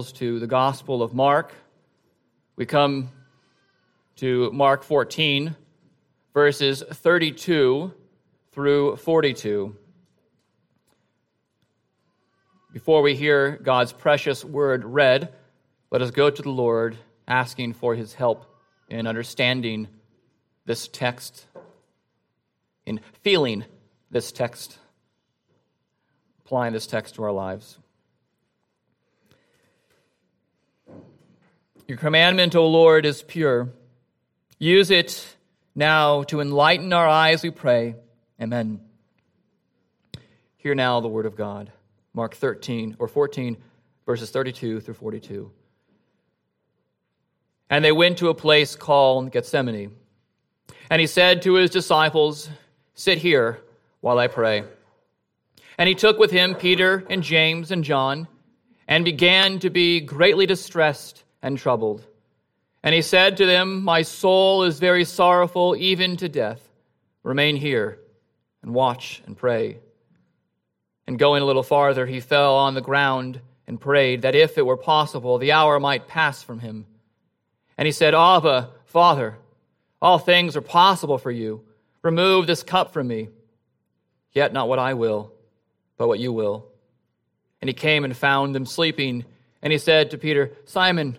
to the Gospel of Mark. We come to Mark 14, verses 32 through 42. Before we hear God's precious word read, let us go to the Lord asking for his help in understanding this text, in feeling this text, applying this text to our lives. Your commandment, O Lord, is pure. Use it now to enlighten our eyes, we pray. Amen. Hear now the word of God. Mark 13 or 14, verses 32 through 42. And they went to a place called Gethsemane. And he said to his disciples, Sit here while I pray. And he took with him Peter and James and John and began to be greatly distressed and troubled. And he said to them, My soul is very sorrowful, even to death. Remain here and watch and pray. And going a little farther, he fell on the ground and prayed that if it were possible, the hour might pass from him. And he said, Abba, Father, all things are possible for you. Remove this cup from me. Yet not what I will, but what you will. And he came and found them sleeping. And he said to Peter, Simon,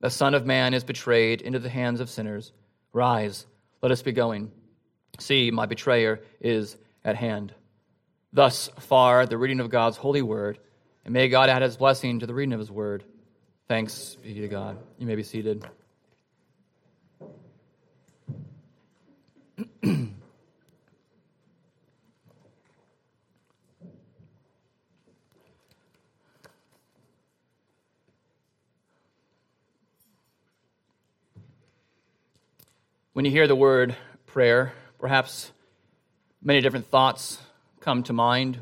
The Son of Man is betrayed into the hands of sinners. Rise, let us be going. See, my betrayer is at hand. Thus far, the reading of God's holy word, and may God add his blessing to the reading of his word. Thanks be to God. You may be seated. When you hear the word prayer, perhaps many different thoughts come to mind.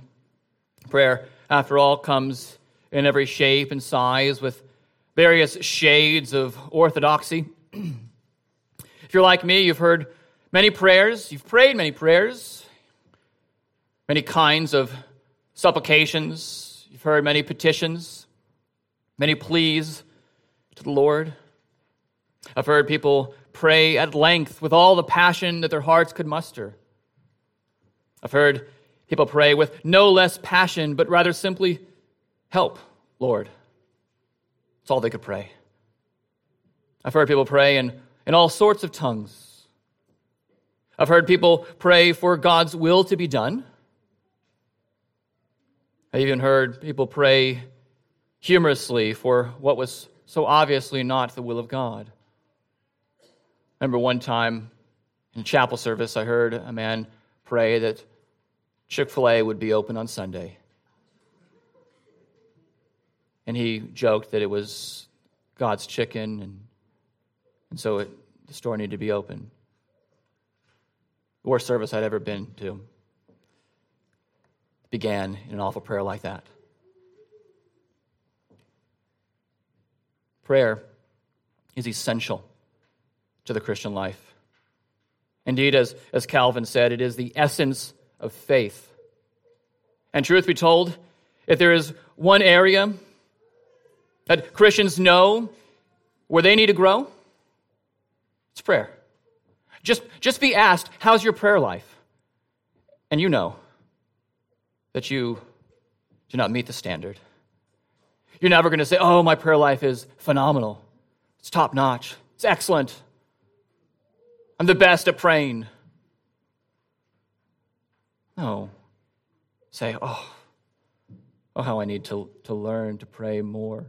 Prayer, after all, comes in every shape and size with various shades of orthodoxy. if you're like me, you've heard many prayers, you've prayed many prayers, many kinds of supplications, you've heard many petitions, many pleas to the Lord. I've heard people pray at length with all the passion that their hearts could muster. I've heard people pray with no less passion, but rather simply, Help, Lord. That's all they could pray. I've heard people pray in, in all sorts of tongues. I've heard people pray for God's will to be done. I even heard people pray humorously for what was so obviously not the will of God remember one time in chapel service, I heard a man pray that Chick fil A would be open on Sunday. And he joked that it was God's chicken, and, and so it, the store needed to be open. The worst service I'd ever been to began in an awful prayer like that. Prayer is essential to the Christian life. Indeed, as, as Calvin said, it is the essence of faith. And truth be told, if there is one area that Christians know where they need to grow, it's prayer. Just, just be asked, how's your prayer life? And you know that you do not meet the standard. You're never going to say, oh, my prayer life is phenomenal. It's top notch. It's excellent. I'm the best at praying. No. Say, oh, oh, how I need to, to learn to pray more,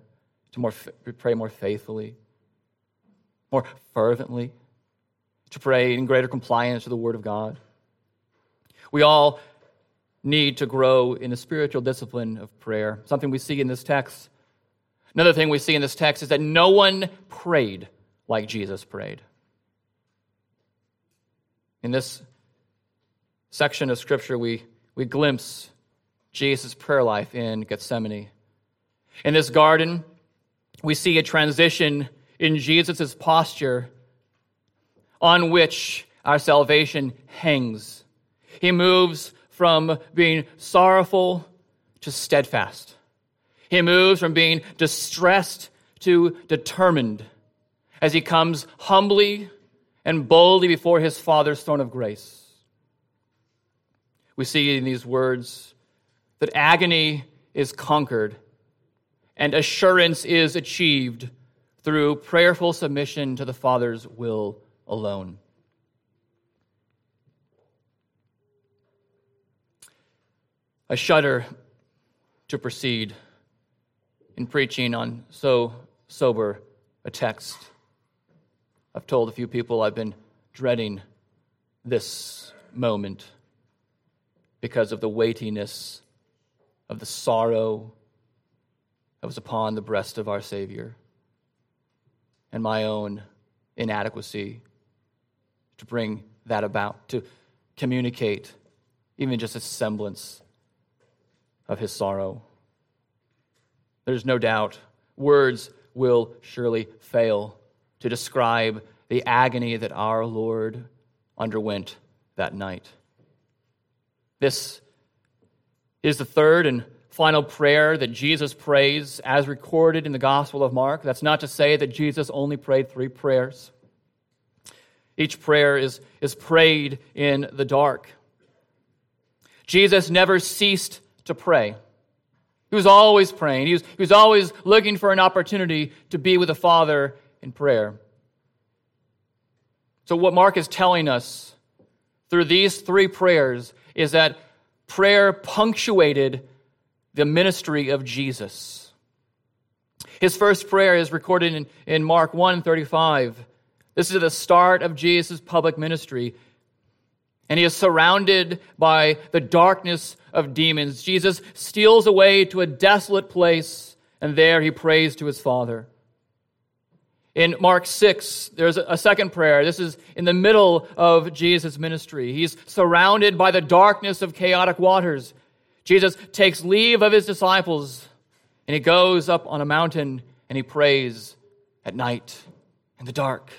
to more pray more faithfully, more fervently, to pray in greater compliance with the Word of God. We all need to grow in the spiritual discipline of prayer, something we see in this text. Another thing we see in this text is that no one prayed like Jesus prayed. In this section of Scripture, we, we glimpse Jesus' prayer life in Gethsemane. In this garden, we see a transition in Jesus' posture on which our salvation hangs. He moves from being sorrowful to steadfast. He moves from being distressed to determined as he comes humbly and boldly before his Father's throne of grace. We see in these words that agony is conquered and assurance is achieved through prayerful submission to the Father's will alone. I shudder to proceed in preaching on so sober a text. I've told a few people I've been dreading this moment because of the weightiness of the sorrow that was upon the breast of our Savior and my own inadequacy to bring that about, to communicate even just a semblance of his sorrow. There's no doubt words will surely fail to describe the agony that our Lord underwent that night. This is the third and final prayer that Jesus prays as recorded in the Gospel of Mark. That's not to say that Jesus only prayed three prayers. Each prayer is, is prayed in the dark. Jesus never ceased to pray. He was always praying. He was, he was always looking for an opportunity to be with the Father in prayer. So, what Mark is telling us through these three prayers is that prayer punctuated the ministry of Jesus. His first prayer is recorded in, in Mark 1 35. This is the start of Jesus' public ministry and he is surrounded by the darkness of demons. Jesus steals away to a desolate place, and there he prays to his Father. In Mark 6, there's a second prayer. This is in the middle of Jesus' ministry. He's surrounded by the darkness of chaotic waters. Jesus takes leave of his disciples, and he goes up on a mountain and he prays at night in the dark.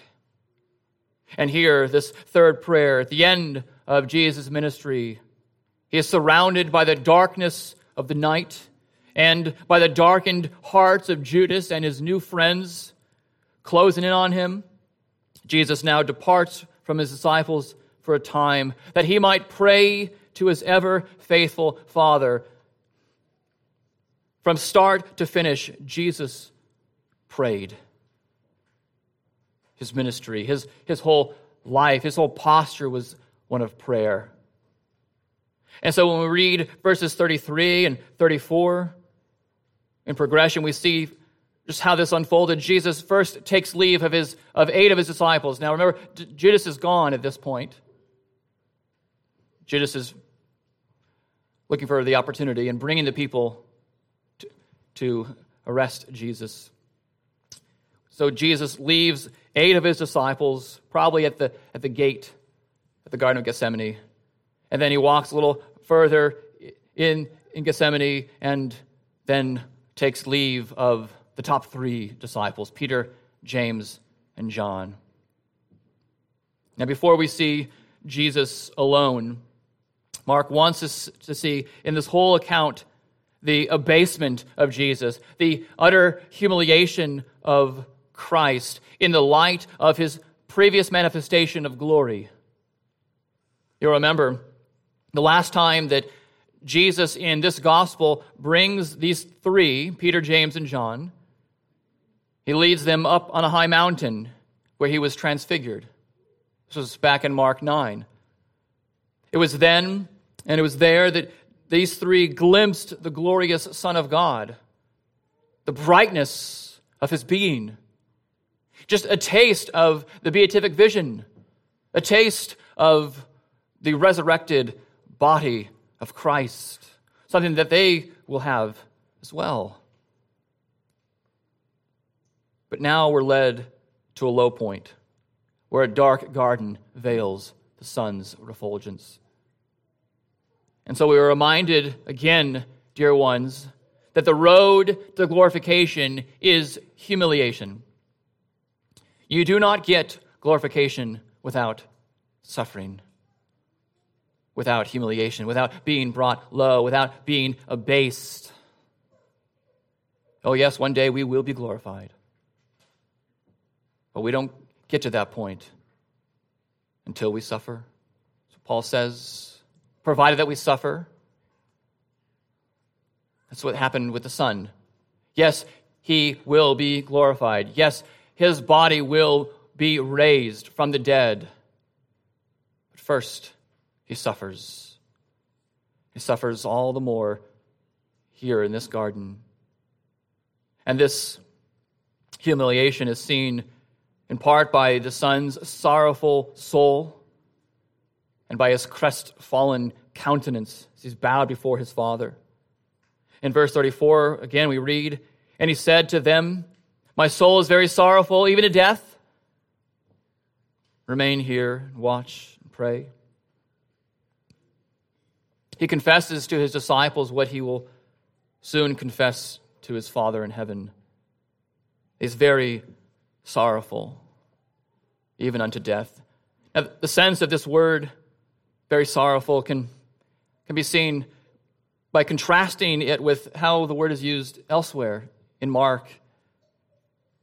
And here, this third prayer at the end of Jesus' ministry. He is surrounded by the darkness of the night and by the darkened hearts of Judas and his new friends closing in on him. Jesus now departs from his disciples for a time that he might pray to his ever faithful Father. From start to finish, Jesus prayed. His ministry, his, his whole life, his whole posture was one of prayer. And so when we read verses 33 and 34 in progression, we see just how this unfolded. Jesus first takes leave of, his, of eight of his disciples. Now remember, Judas is gone at this point. Judas is looking for the opportunity and bringing the people to, to arrest Jesus. So Jesus leaves eight of his disciples, probably at the, at the gate at the Garden of Gethsemane. And then he walks a little further in, in Gethsemane and then takes leave of the top three disciples Peter, James, and John. Now, before we see Jesus alone, Mark wants us to see in this whole account the abasement of Jesus, the utter humiliation of Christ in the light of his previous manifestation of glory. You'll remember the last time that Jesus in this gospel brings these three, Peter, James, and John, he leads them up on a high mountain where he was transfigured. This was back in Mark 9. It was then, and it was there that these three glimpsed the glorious Son of God, the brightness of his being. Just a taste of the beatific vision, a taste of the resurrected body of Christ, something that they will have as well. But now we're led to a low point where a dark garden veils the sun's refulgence. And so we are reminded again, dear ones, that the road to glorification is humiliation. You do not get glorification without suffering, without humiliation, without being brought low, without being abased. Oh, yes, one day we will be glorified. But we don't get to that point until we suffer. So Paul says, provided that we suffer. That's what happened with the Son. Yes, he will be glorified. Yes, his body will be raised from the dead. But first, he suffers. He suffers all the more here in this garden. And this humiliation is seen in part by the son's sorrowful soul and by his crestfallen countenance as he's bowed before his father. In verse 34, again, we read, And he said to them, my soul is very sorrowful, even to death. Remain here, and watch, and pray. He confesses to his disciples what he will soon confess to his Father in heaven. He's very sorrowful, even unto death. Now, the sense of this word, very sorrowful, can, can be seen by contrasting it with how the word is used elsewhere in Mark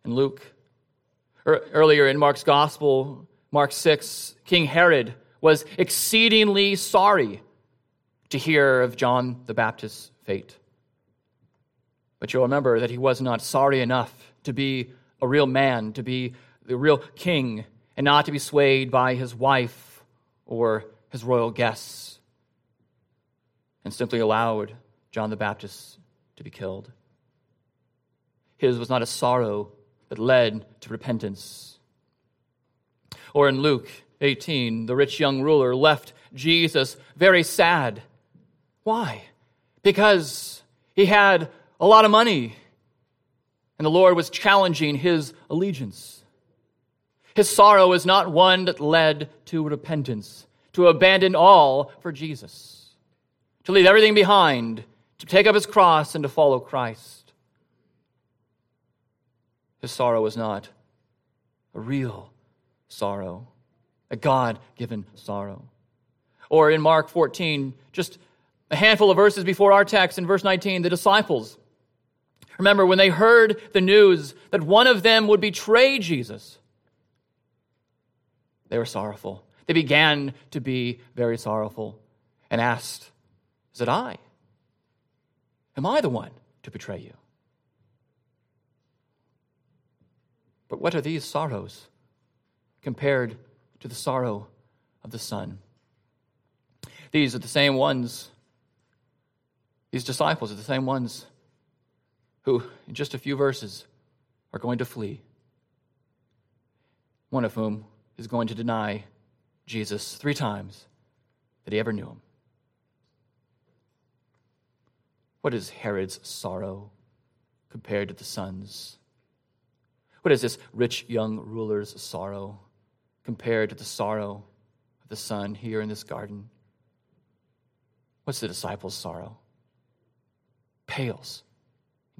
and Luke. Er, earlier in Mark's gospel, Mark 6, King Herod was exceedingly sorry to hear of John the Baptist's fate. But you'll remember that he was not sorry enough to be a real man, to be the real king, and not to be swayed by his wife or his royal guests, and simply allowed John the Baptist to be killed. His was not a sorrow that led to repentance. Or in Luke 18, the rich young ruler left Jesus very sad. Why? Because he had a lot of money and the Lord was challenging his allegiance. His sorrow is not one that led to repentance, to abandon all for Jesus, to leave everything behind, to take up his cross and to follow Christ. His sorrow was not a real sorrow, a God given sorrow. Or in Mark 14, just a handful of verses before our text, in verse 19, the disciples. Remember, when they heard the news that one of them would betray Jesus, they were sorrowful. They began to be very sorrowful and asked, Is it I? Am I the one to betray you? But what are these sorrows compared to the sorrow of the Son? These are the same ones, these disciples are the same ones who, in just a few verses, are going to flee. One of whom is going to deny Jesus three times that he ever knew him. What is Herod's sorrow compared to the Son's? What is this rich young ruler's sorrow compared to the sorrow of the son here in this garden? What's the disciples' sorrow? Pales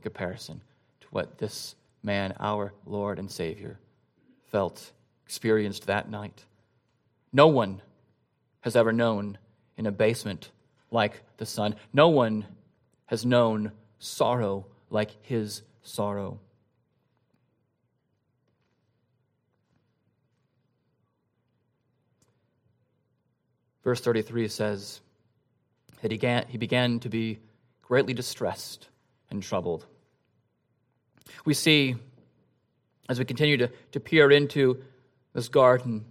comparison to what this man, our Lord and Savior, felt, experienced that night. No one has ever known an abasement like the Son. No one has known sorrow like his sorrow. Verse 33 says that he began, he began to be greatly distressed and troubled. We see, as we continue to, to peer into this garden,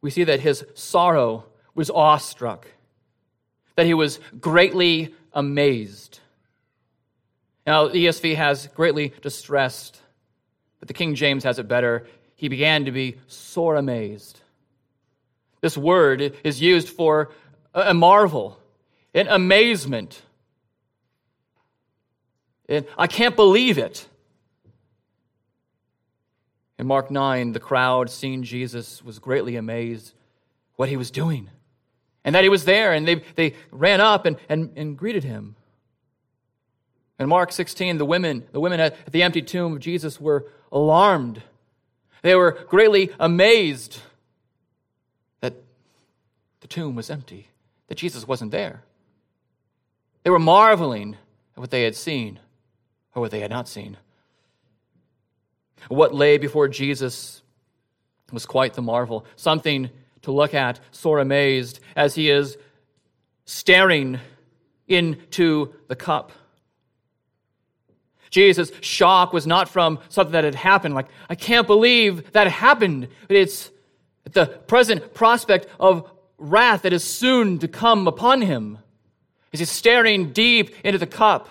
we see that his sorrow was awestruck, that he was greatly amazed. Now, the ESV has greatly distressed, but the King James has it better. He began to be sore amazed. This word is used for a marvel, an amazement. And I can't believe it. In Mark 9, the crowd, seeing Jesus, was greatly amazed what he was doing and that he was there, and they, they ran up and, and, and greeted him. In Mark 16, the women, the women at the empty tomb of Jesus were alarmed. They were greatly amazed that the tomb was empty, that Jesus wasn't there. They were marveling at what they had seen or what they had not seen. What lay before Jesus was quite the marvel, something to look at, sore amazed, as he is staring into the cup. Jesus' shock was not from something that had happened, like, I can't believe that happened. But it's the present prospect of wrath that is soon to come upon him. As he's staring deep into the cup,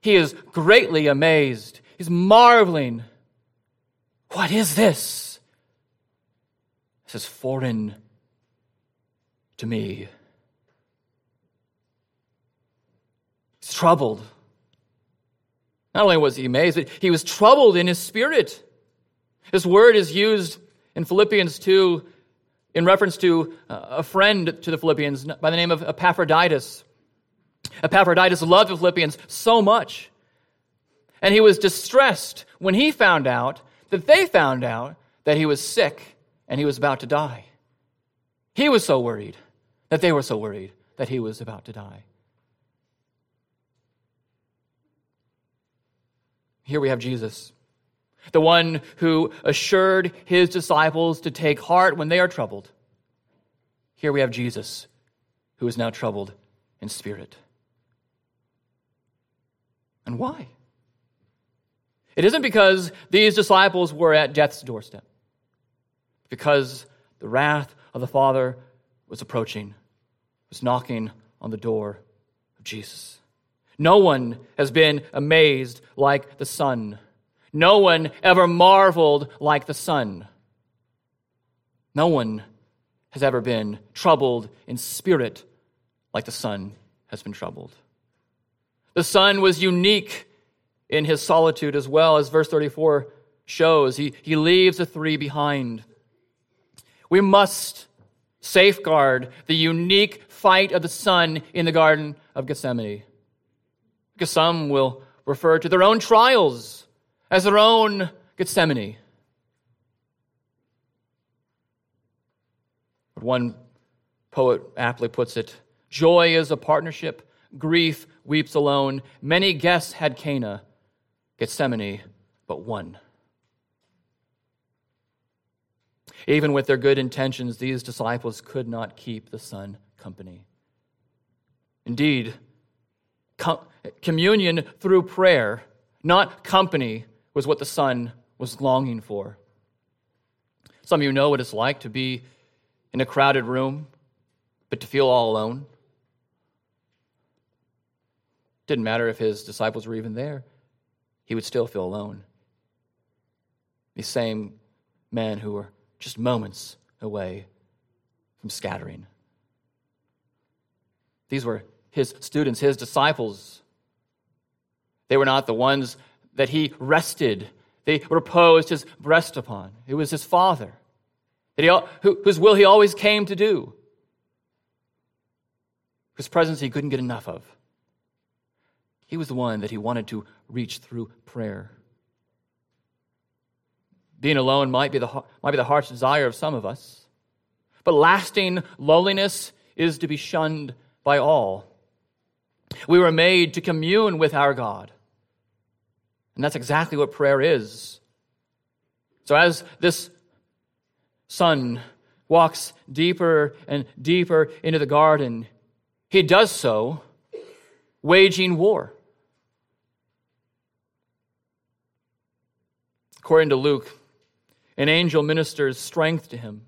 he is greatly amazed. He's marveling. What is this? This is foreign to me. He's troubled. Not only was he amazed, but he was troubled in his spirit. This word is used in Philippians 2 in reference to uh, a friend to the Philippians by the name of Epaphroditus. Epaphroditus loved the Philippians so much. And he was distressed when he found out that they found out that he was sick and he was about to die. He was so worried that they were so worried that he was about to die. Here we have Jesus, the one who assured his disciples to take heart when they are troubled. Here we have Jesus, who is now troubled in spirit. And why? It isn't because these disciples were at death's doorstep, because the wrath of the Father was approaching, was knocking on the door of Jesus. No one has been amazed like the Son. No one ever marveled like the Son. No one has ever been troubled in spirit like the Son has been troubled. The Son was unique in his solitude as well, as verse 34 shows. He, he leaves the three behind. We must safeguard the unique fight of the Son in the Garden of Gethsemane. Because some will refer to their own trials as their own Gethsemane. But one poet aptly puts it joy is a partnership, grief weeps alone. Many guests had Cana, Gethsemane, but one. Even with their good intentions, these disciples could not keep the Son company. Indeed, communion through prayer, not company, was what the Son was longing for. Some of you know what it's like to be in a crowded room, but to feel all alone. Didn't matter if his disciples were even there, he would still feel alone. These same men who were just moments away from scattering. These were his students, his disciples. They were not the ones that he rested, they reposed his breast upon. It was his Father, that he, whose will he always came to do, whose presence he couldn't get enough of. He was the one that he wanted to reach through prayer. Being alone might be the, might be the heart's desire of some of us, but lasting loneliness is to be shunned by all. We were made to commune with our God. And that's exactly what prayer is. So, as this son walks deeper and deeper into the garden, he does so waging war. According to Luke, an angel ministers strength to him.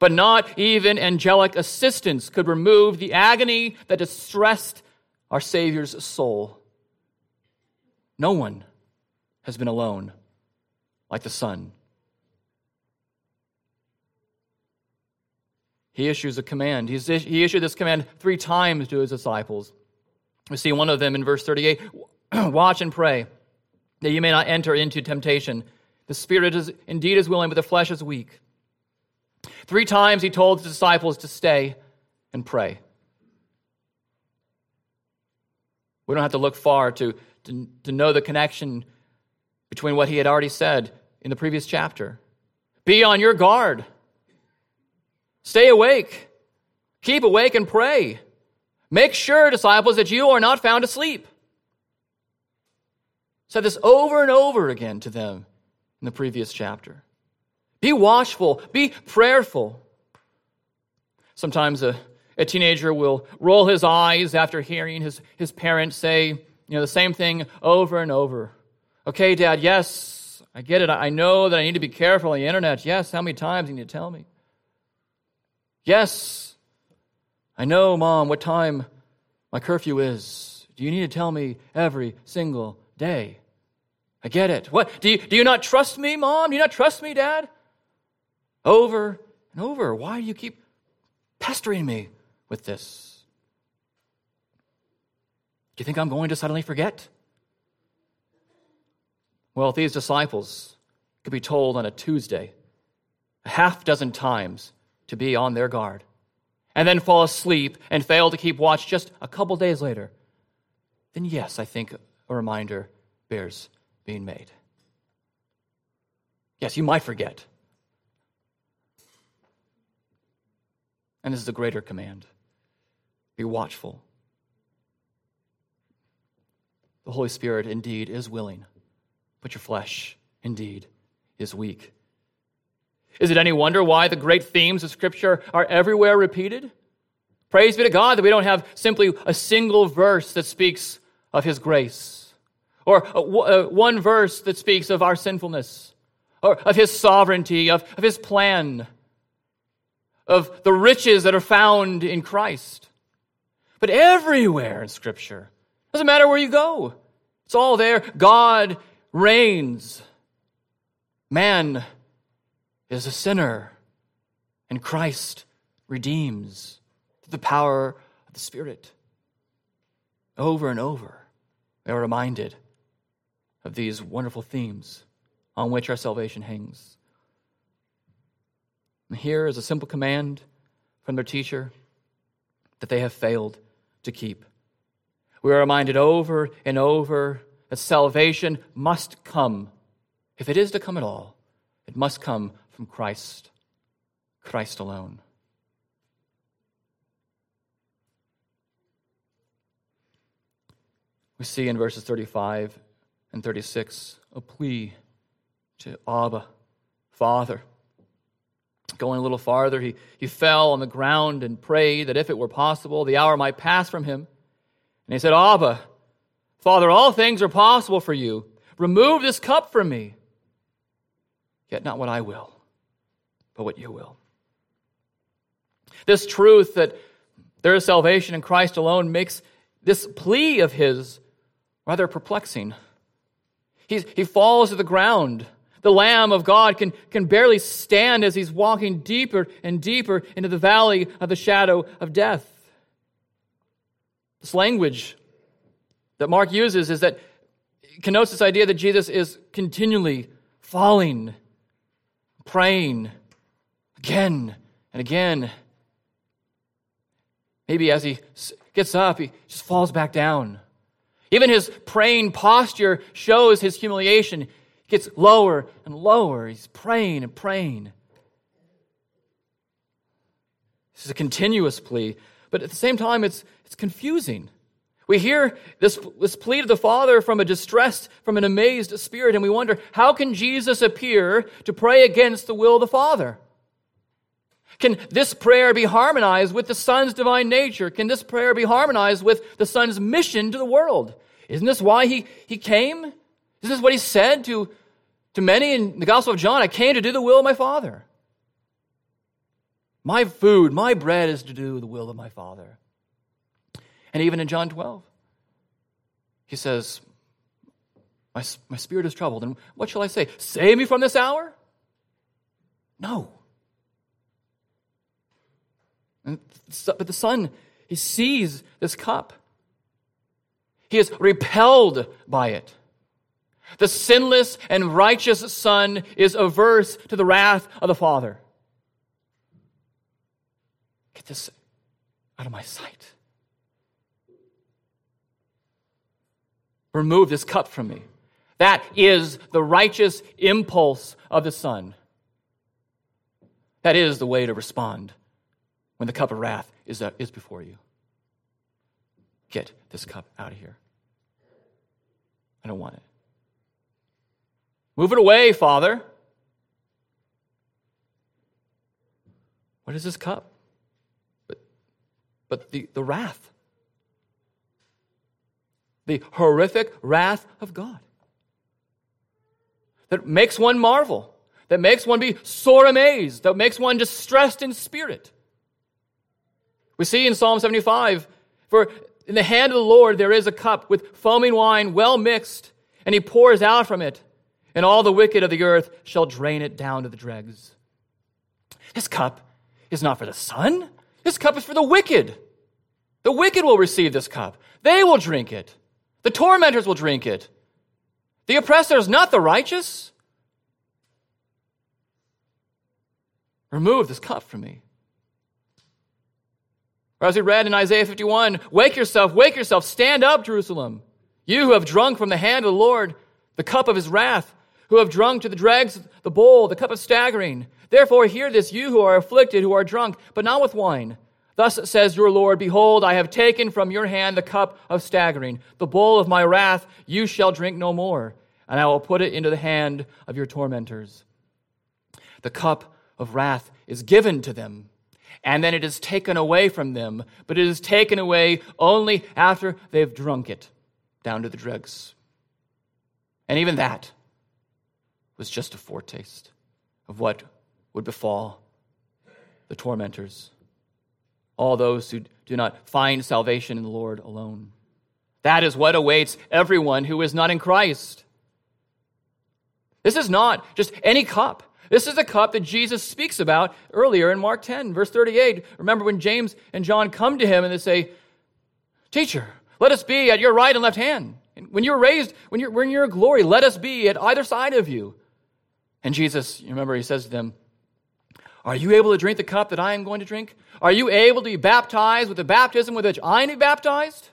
But not even angelic assistance could remove the agony that distressed our Savior's soul. No one has been alone like the Son. He issues a command. He's, he issued this command three times to his disciples. We see one of them in verse 38 Watch and pray that you may not enter into temptation. The spirit is indeed is willing, but the flesh is weak. Three times he told his disciples to stay and pray. We don't have to look far to, to, to know the connection between what he had already said in the previous chapter. Be on your guard. Stay awake. Keep awake and pray. Make sure, disciples, that you are not found asleep. Said this over and over again to them in the previous chapter. Be watchful, be prayerful. Sometimes a, a teenager will roll his eyes after hearing his, his parents say, you know, the same thing over and over. Okay, Dad, yes, I get it. I know that I need to be careful on the internet. Yes, how many times do you need to tell me? Yes, I know, Mom, what time my curfew is. Do you need to tell me every single day? I get it. What? Do you, do you not trust me, Mom? Do you not trust me, Dad? Over and over. Why do you keep pestering me with this? Do you think I'm going to suddenly forget? Well, if these disciples could be told on a Tuesday a half dozen times to be on their guard, and then fall asleep and fail to keep watch just a couple days later, then yes, I think a reminder bears being made. Yes, you might forget. And this is a greater command be watchful. The Holy Spirit indeed is willing, but your flesh indeed is weak. Is it any wonder why the great themes of Scripture are everywhere repeated? Praise be to God that we don't have simply a single verse that speaks of His grace, or uh, uh, one verse that speaks of our sinfulness, or of His sovereignty, of, of His plan, of the riches that are found in Christ. But everywhere in Scripture, doesn't matter where you go, it's all there. God reigns. Man is a sinner, and Christ redeems through the power of the Spirit. Over and over, they're reminded of these wonderful themes on which our salvation hangs. And here is a simple command from their teacher that they have failed to keep. We are reminded over and over that salvation must come. If it is to come at all, it must come from Christ, Christ alone. We see in verses 35 and 36 a plea to Abba, Father. Going a little farther, he, he fell on the ground and prayed that if it were possible, the hour might pass from him. And he said, Abba, Father, all things are possible for you. Remove this cup from me. Yet not what I will, but what you will. This truth that there is salvation in Christ alone makes this plea of his rather perplexing. He's, he falls to the ground. The Lamb of God can, can barely stand as he's walking deeper and deeper into the valley of the shadow of death. This language that Mark uses is that connotes this idea that Jesus is continually falling, praying, again and again. Maybe as he gets up, he just falls back down. Even his praying posture shows his humiliation. He gets lower and lower. He's praying and praying. This is a continuous plea, but at the same time, it's, it's confusing. We hear this, this plea to the Father from a distressed, from an amazed spirit, and we wonder how can Jesus appear to pray against the will of the Father? Can this prayer be harmonized with the Son's divine nature? Can this prayer be harmonized with the Son's mission to the world? Isn't this why he, he came? Isn't this what he said to, to many in the Gospel of John? I came to do the will of my Father. My food, my bread is to do the will of my Father. And even in John 12, he says, my, my spirit is troubled. And what shall I say? Save me from this hour? No. And, but the Son, he sees this cup. He is repelled by it. The sinless and righteous Son is averse to the wrath of the Father. Get this out of my sight. Remove this cup from me. That is the righteous impulse of the Son. That is the way to respond when the cup of wrath is, uh, is before you. Get this cup out of here. I don't want it. Move it away, Father. What is this cup? But, but the, the wrath, the horrific wrath of God that makes one marvel, that makes one be sore amazed, that makes one distressed in spirit. We see in Psalm 75 For in the hand of the Lord there is a cup with foaming wine well mixed, and he pours out from it, and all the wicked of the earth shall drain it down to the dregs. This cup is not for the Son, this cup is for the wicked. The wicked will receive this cup, they will drink it, the tormentors will drink it. The oppressors, not the righteous. Remove this cup from me. Or as we read in Isaiah 51, wake yourself, wake yourself, stand up, Jerusalem. You who have drunk from the hand of the Lord the cup of his wrath, who have drunk to the dregs the bowl, the cup of staggering. Therefore, hear this, you who are afflicted, who are drunk, but not with wine. Thus says your Lord, Behold, I have taken from your hand the cup of staggering, the bowl of my wrath, you shall drink no more, and I will put it into the hand of your tormentors. The cup of wrath is given to them and then it is taken away from them, but it is taken away only after they've drunk it down to the dregs. And even that was just a foretaste of what would befall the tormentors, all those who do not find salvation in the Lord alone. That is what awaits everyone who is not in Christ. This is not just any cup. This is the cup that Jesus speaks about earlier in Mark 10, verse 38. Remember when James and John come to him and they say, Teacher, let us be at your right and left hand. When you're raised, when you're, when you're in glory, let us be at either side of you. And Jesus, you remember, he says to them, Are you able to drink the cup that I am going to drink? Are you able to be baptized with the baptism with which I am baptized?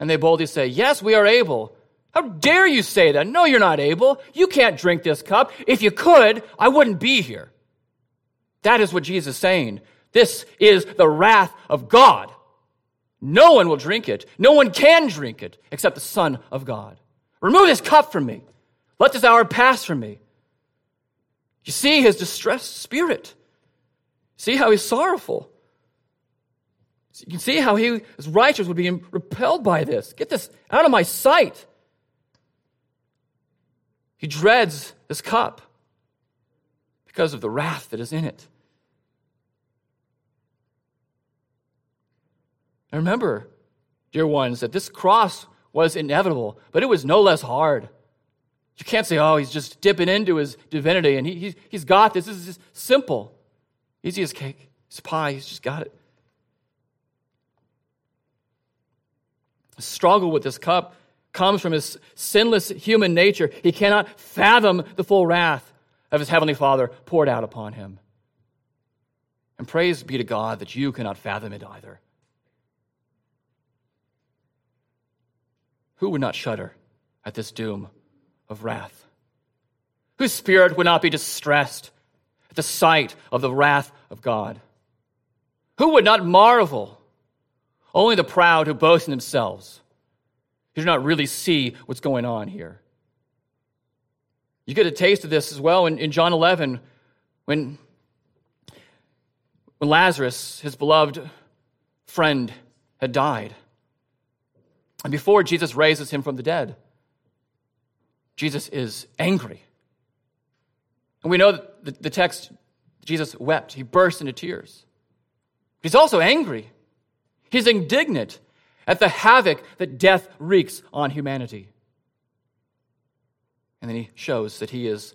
And they boldly say, Yes, we are able. How dare you say that? No, you're not able. You can't drink this cup. If you could, I wouldn't be here. That is what Jesus is saying. This is the wrath of God. No one will drink it. No one can drink it except the Son of God. Remove this cup from me. Let this hour pass from me. You see his distressed spirit. See how he's sorrowful. You can see how he, as righteous, would be repelled by this. Get this out of my sight. He dreads this cup because of the wrath that is in it. And remember, dear ones, that this cross was inevitable, but it was no less hard. You can't say, oh, he's just dipping into his divinity and he, he's, he's got this. This is just simple. Easy as cake. It's pie. He's just got it. The struggle with this cup comes from his sinless human nature. He cannot fathom the full wrath of his heavenly Father poured out upon him. And praise be to God that you cannot fathom it either. Who would not shudder at this doom of wrath? Whose spirit would not be distressed at the sight of the wrath of God? Who would not marvel? Only the proud who boast in themselves you do not really see what's going on here. You get a taste of this as well in, in John 11 when, when Lazarus, his beloved friend, had died. And before Jesus raises him from the dead, Jesus is angry. And we know that the, the text, Jesus wept. He burst into tears. He's also angry. He's indignant at the havoc that death wreaks on humanity. And then he shows that he is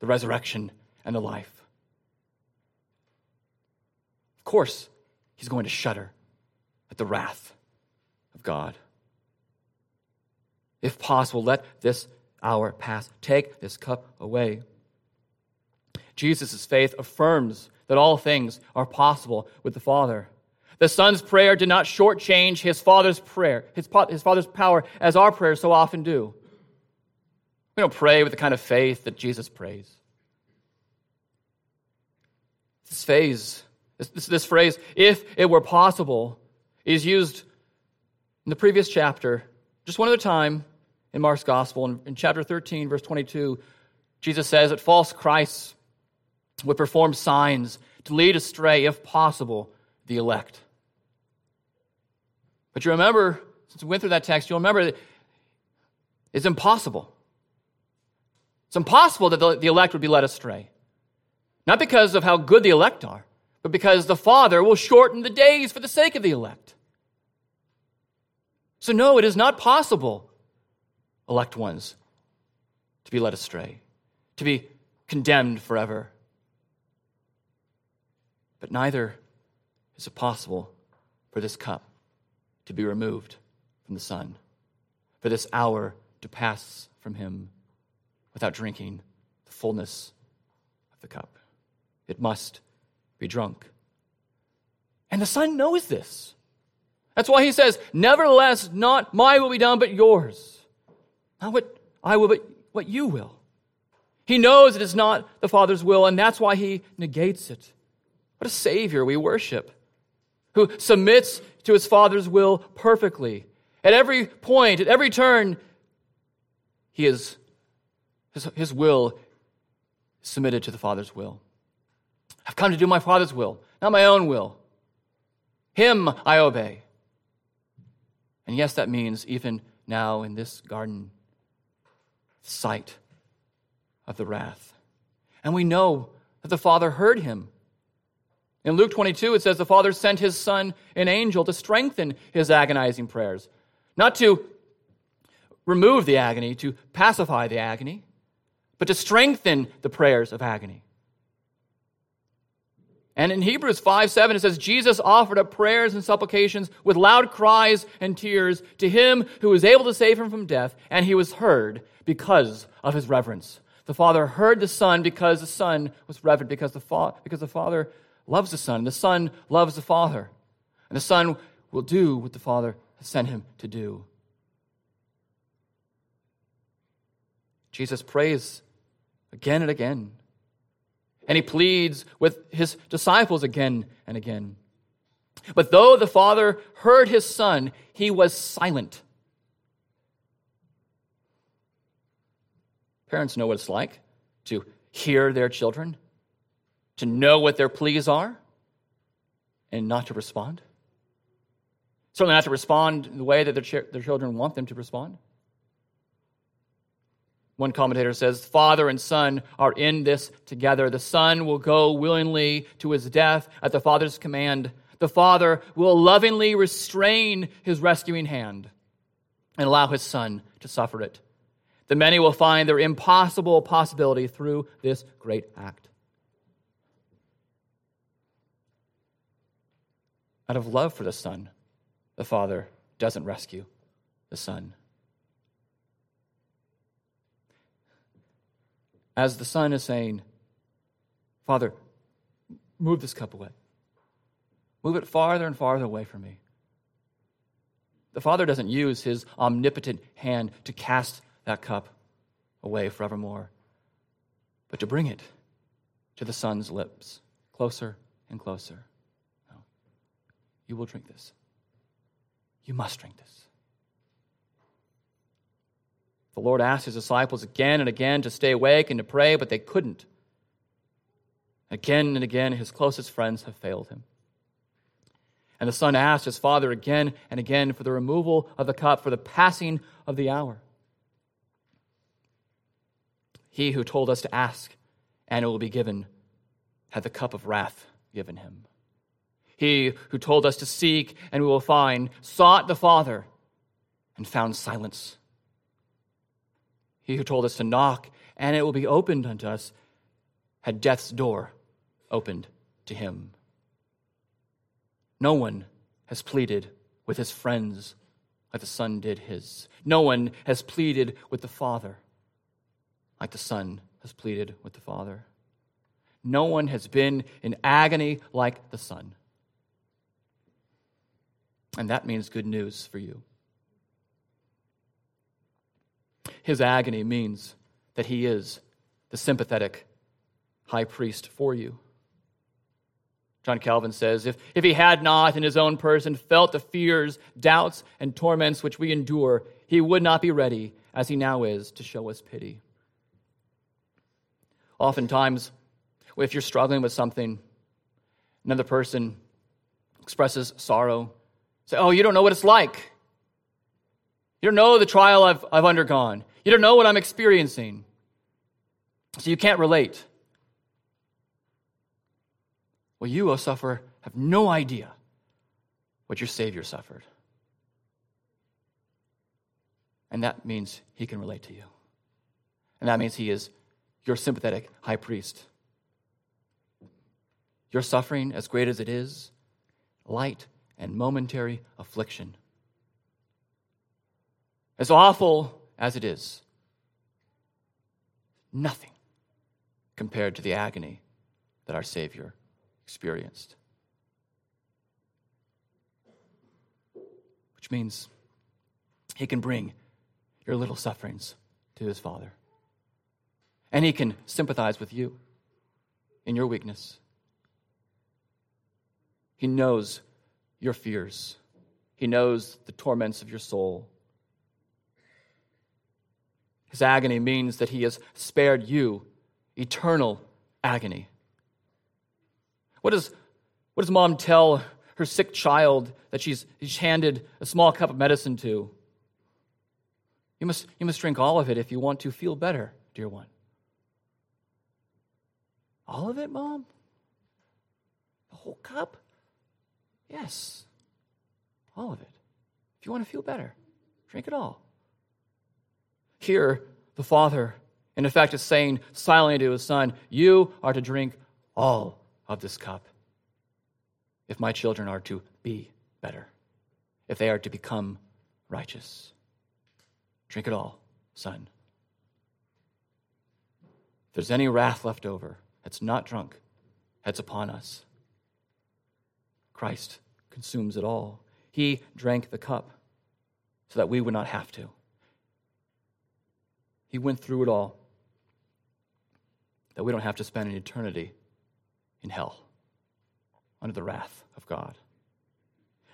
the resurrection and the life. Of course, he's going to shudder at the wrath of God. If possible, let this hour pass. Take this cup away. Jesus' faith affirms that all things are possible with the Father. The Son's prayer did not shortchange his Father's prayer, his, his Father's power, as our prayers so often do. We don't pray with the kind of faith that Jesus prays. This phase, this, this, phrase, if it were possible, is used in the previous chapter, just one other time in Mark's Gospel. In, in chapter 13, verse 22, Jesus says that false Christs would perform signs to lead astray, if possible, the elect. But you remember, since we went through that text, you'll remember that it's impossible. It's impossible that the, the elect would be led astray. Not because of how good the elect are, but because the Father will shorten the days for the sake of the elect. So, no, it is not possible, elect ones, to be led astray, to be condemned forever. But neither is it possible for this cup to be removed from the Son, for this hour to pass from Him without drinking the fullness of the cup. It must be drunk. And the Son knows this. That's why he says, Nevertheless, not my will be done, but yours. Not what I will, but what you will. He knows it is not the Father's will, and that's why he negates it. What a Savior we worship, who submits to his Father's will perfectly. At every point, at every turn, he is, his, his will is submitted to the Father's will. I've come to do my Father's will, not my own will. Him I obey. And yes, that means even now in this garden, sight of the wrath. And we know that the Father heard him. In Luke 22, it says the Father sent his Son, an angel, to strengthen his agonizing prayers, not to remove the agony, to pacify the agony, but to strengthen the prayers of agony. And in Hebrews 5 7, it says, Jesus offered up prayers and supplications with loud cries and tears to him who was able to save him from death, and he was heard because of his reverence. The Father heard the Son because the Son was reverent, because the, fa- because the Father loves the Son, and the Son loves the Father. And the Son will do what the Father has sent him to do. Jesus prays again and again and he pleads with his disciples again and again. But though the Father heard his Son, he was silent. Parents know what it's like to hear their children, to know what their pleas are, and not to respond. Certainly not to respond the way that their, ch- their children want them to respond. One commentator says, Father and Son are in this together. The Son will go willingly to his death at the Father's command. The Father will lovingly restrain his rescuing hand and allow his Son to suffer it. The many will find their impossible possibility through this great act. Out of love for the Son, the Father doesn't rescue the Son. as the Son is saying, Father, move this cup away. Move it farther and farther away from me. The Father doesn't use his omnipotent hand to cast that cup away forevermore, but to bring it to the Son's lips, closer and closer. You will drink this. You must drink this. The Lord asked his disciples again and again to stay awake and to pray, but they couldn't. Again and again, his closest friends have failed him. And the son asked his father again and again for the removal of the cup, for the passing of the hour. He who told us to ask, and it will be given, had the cup of wrath given him. He who told us to seek, and we will find, sought the Father, and found silence. He who told us to knock, and it will be opened unto us, had death's door opened to him. No one has pleaded with his friends like the Son did his. No one has pleaded with the Father like the Son has pleaded with the Father. No one has been in agony like the Son. And that means good news for you. His agony means that he is the sympathetic high priest for you. John Calvin says, if, if he had not in his own person felt the fears, doubts, and torments which we endure, he would not be ready, as he now is, to show us pity. Oftentimes, if you're struggling with something, another person expresses sorrow, say, Oh, you don't know what it's like. You don't know the trial I've, I've undergone. You don't know what I'm experiencing. So you can't relate. Well, you, O sufferer, have no idea what your Savior suffered. And that means he can relate to you. And that means he is your sympathetic high priest. Your suffering, as great as it is, light and momentary affliction. As awful as it is, nothing compared to the agony that our Savior experienced. Which means he can bring your little sufferings to his Father. And he can sympathize with you in your weakness. He knows your fears, he knows the torments of your soul. His agony means that he has spared you eternal agony. What does, what does mom tell her sick child that she's, she's handed a small cup of medicine to? You must, you must drink all of it if you want to feel better, dear one. All of it, mom? The whole cup? Yes, all of it. If you want to feel better, drink it all. Here, the father, in effect, is saying silently to his son, You are to drink all of this cup if my children are to be better, if they are to become righteous. Drink it all, son. If there's any wrath left over that's not drunk, that's upon us. Christ consumes it all. He drank the cup so that we would not have to. He went through it all that we don't have to spend an eternity in hell under the wrath of God.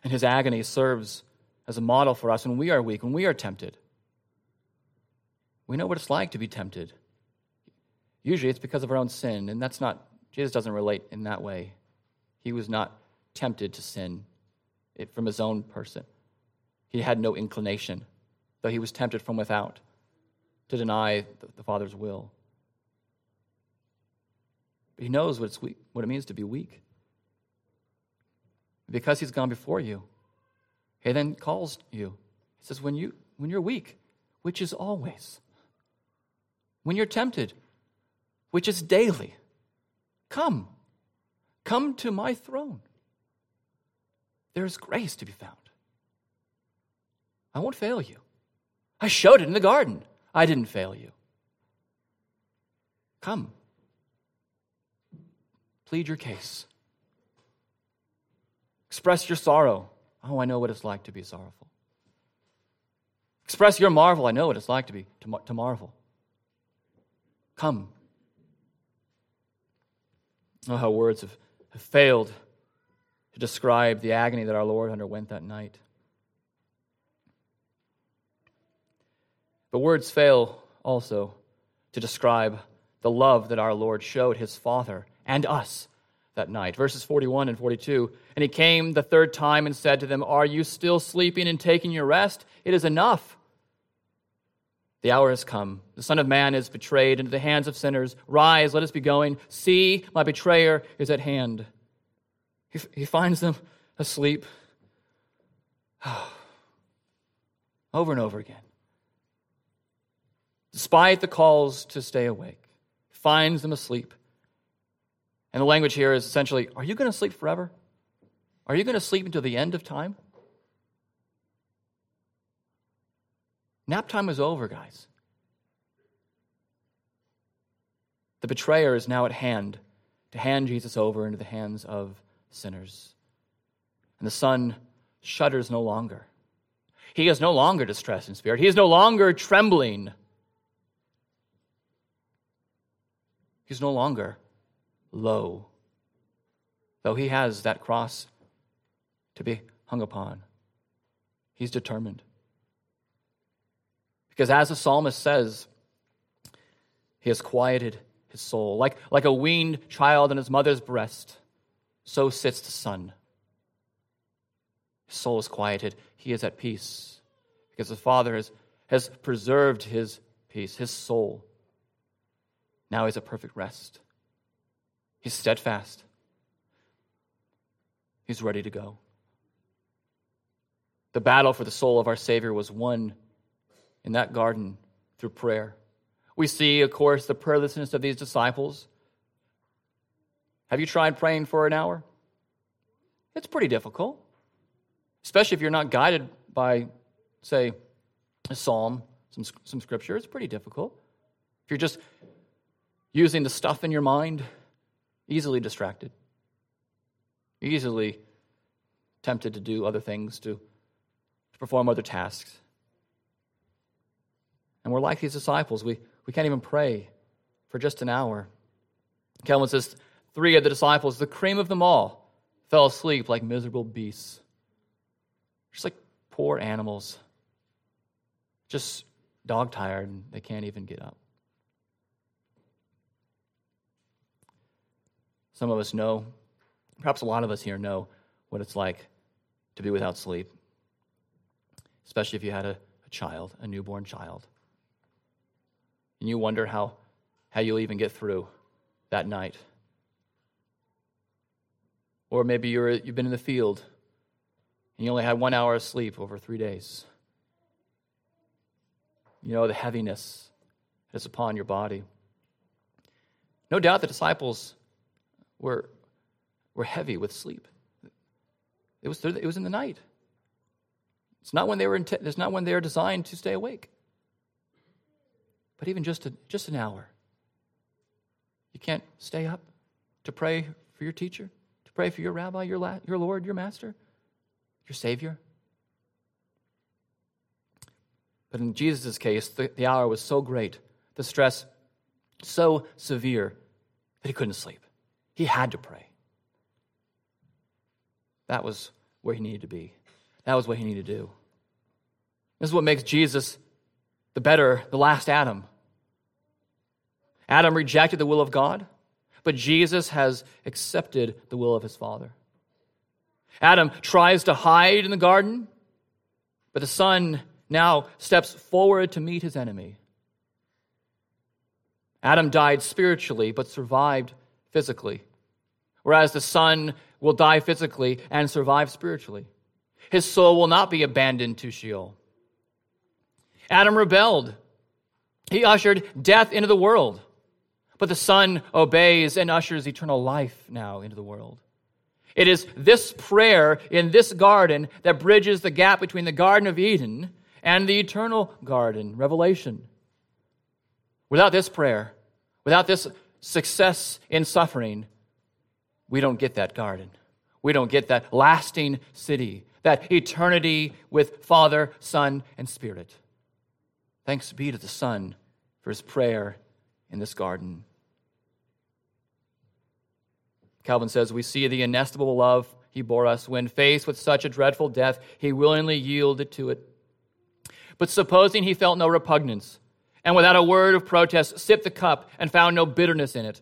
And his agony serves as a model for us when we are weak, when we are tempted. We know what it's like to be tempted. Usually it's because of our own sin, and that's not, Jesus doesn't relate in that way. He was not tempted to sin from his own person. He had no inclination, though he was tempted from without to deny the Father's will. But he knows what, it's weak, what it means to be weak. Because he's gone before you, he then calls you. He says, when, you, when you're weak, which is always, when you're tempted, which is daily, come. Come to my throne. There is grace to be found. I won't fail you. I showed it in the garden. I didn't fail you. Come. Plead your case. Express your sorrow. Oh, I know what it's like to be sorrowful. Express your marvel. I know what it's like to be to, to marvel. Come. Oh, how words have, have failed to describe the agony that our Lord underwent that night. But words fail also to describe the love that our Lord showed his Father and us that night. Verses 41 and 42. And he came the third time and said to them, Are you still sleeping and taking your rest? It is enough. The hour has come. The Son of Man is betrayed into the hands of sinners. Rise, let us be going. See, my betrayer is at hand. He, he finds them asleep over and over again. Despite the calls to stay awake, finds them asleep. And the language here is essentially Are you going to sleep forever? Are you going to sleep until the end of time? Nap time is over, guys. The betrayer is now at hand to hand Jesus over into the hands of sinners. And the Son shudders no longer. He is no longer distressed in spirit. He is no longer trembling. He's no longer low, though he has that cross to be hung upon. He's determined. Because as the psalmist says, he has quieted his soul. Like, like a weaned child in his mother's breast, so sits the Son. His soul is quieted. He is at peace because the Father has, has preserved his peace, his soul. Now he's at perfect rest. He's steadfast. He's ready to go. The battle for the soul of our Savior was won in that garden through prayer. We see, of course, the prayerlessness of these disciples. Have you tried praying for an hour? It's pretty difficult, especially if you're not guided by, say, a psalm, some, some scripture. It's pretty difficult. If you're just using the stuff in your mind, easily distracted, easily tempted to do other things, to, to perform other tasks. And we're like these disciples. We, we can't even pray for just an hour. Calvin says three of the disciples, the cream of them all, fell asleep like miserable beasts. Just like poor animals, just dog tired, and they can't even get up. Some of us know, perhaps a lot of us here know, what it's like to be without sleep, especially if you had a, a child, a newborn child. And you wonder how, how you'll even get through that night. Or maybe you're, you've been in the field and you only had one hour of sleep over three days. You know the heaviness that's upon your body. No doubt the disciples were, were heavy with sleep. It was, it was in the night. It's not when they were it's not when they are designed to stay awake. But even just, a, just an hour. You can't stay up to pray for your teacher, pray for your rabbi, your, la, your Lord, your master, your Savior. But in Jesus' case, the, the hour was so great, the stress so severe that he couldn't sleep. He had to pray. That was where he needed to be. That was what he needed to do. This is what makes Jesus the better, the last Adam. Adam rejected the will of God, but Jesus has accepted the will of his Father. Adam tries to hide in the garden, but the Son now steps forward to meet his enemy. Adam died spiritually, but survived physically whereas the Son will die physically and survive spiritually. His soul will not be abandoned to Sheol. Adam rebelled. He ushered death into the world. But the Son obeys and ushers eternal life now into the world. It is this prayer in this garden that bridges the gap between the Garden of Eden and the eternal garden, Revelation. Without this prayer, without this success in suffering, we don't get that garden. We don't get that lasting city, that eternity with Father, Son, and Spirit. Thanks be to the Son for his prayer in this garden. Calvin says, We see the inestimable love he bore us when, faced with such a dreadful death, he willingly yielded to it. But supposing he felt no repugnance, and without a word of protest sipped the cup and found no bitterness in it,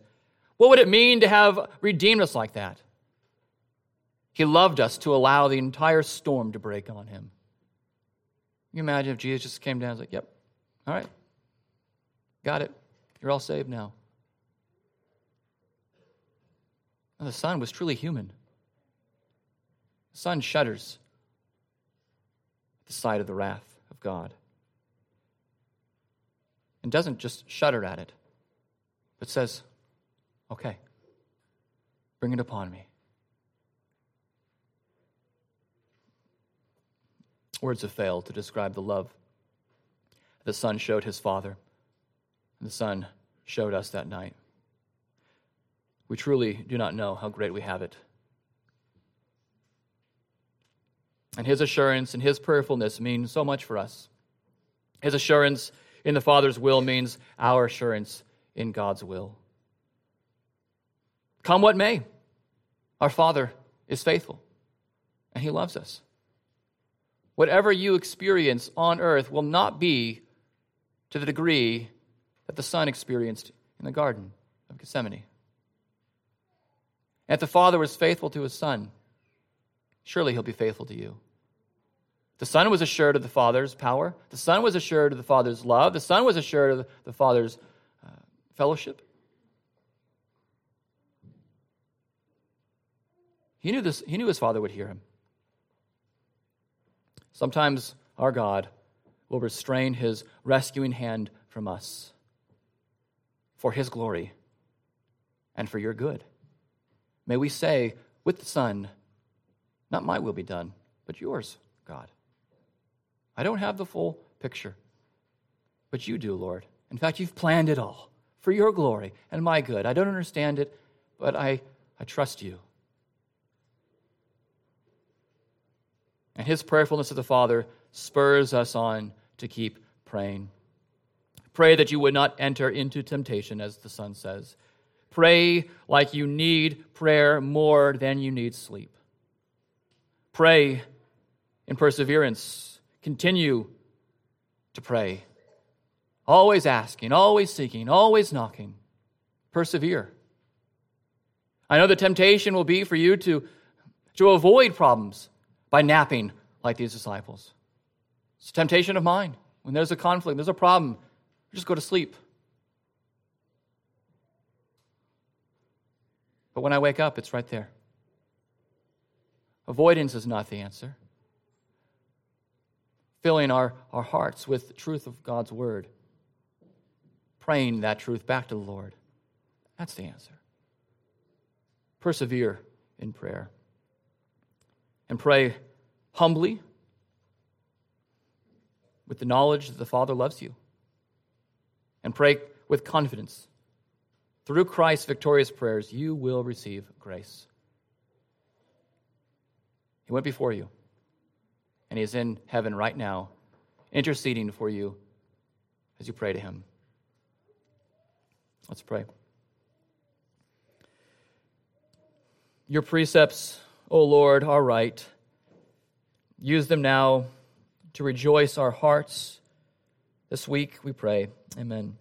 what would it mean to have redeemed us like that? He loved us to allow the entire storm to break on him. Can you imagine if Jesus just came down and was like, Yep, all right, got it. You're all saved now. The Son was truly human. The Son shudders at the sight of the wrath of God. And doesn't just shudder at it, but says, Okay, bring it upon me. Words have failed to describe the love the Son showed his Father, and the Son showed us that night. We truly do not know how great we have it. And his assurance and his prayerfulness mean so much for us. His assurance in the Father's will means our assurance in God's will. Come what may, our Father is faithful and he loves us. Whatever you experience on earth will not be to the degree that the Son experienced in the Garden of Gethsemane. And if the Father was faithful to his Son, surely he'll be faithful to you. The Son was assured of the Father's power. The Son was assured of the Father's love. The Son was assured of the Father's uh, fellowship. He knew, this, he knew his Father would hear him. Sometimes our God will restrain his rescuing hand from us for his glory and for your good. May we say with the Son, Not my will be done, but yours, God. I don't have the full picture, but you do, Lord. In fact, you've planned it all for your glory and my good. I don't understand it, but I, I trust you. And his prayerfulness to the Father spurs us on to keep praying. Pray that you would not enter into temptation, as the Son says. Pray like you need prayer more than you need sleep. Pray in perseverance Continue to pray. Always asking, always seeking, always knocking. Persevere. I know the temptation will be for you to, to avoid problems by napping like these disciples. It's a temptation of mine. When there's a conflict, there's a problem, just go to sleep. But when I wake up, it's right there. Avoidance is not the answer filling our, our hearts with the truth of God's word, praying that truth back to the Lord. That's the answer. Persevere in prayer. And pray humbly with the knowledge that the Father loves you. And pray with confidence. Through Christ's victorious prayers, you will receive grace. He went before you and He is in heaven right now, interceding for you as you pray to Him. Let's pray. Your precepts, O Lord, are right. Use them now to rejoice our hearts. This week, we pray. Amen.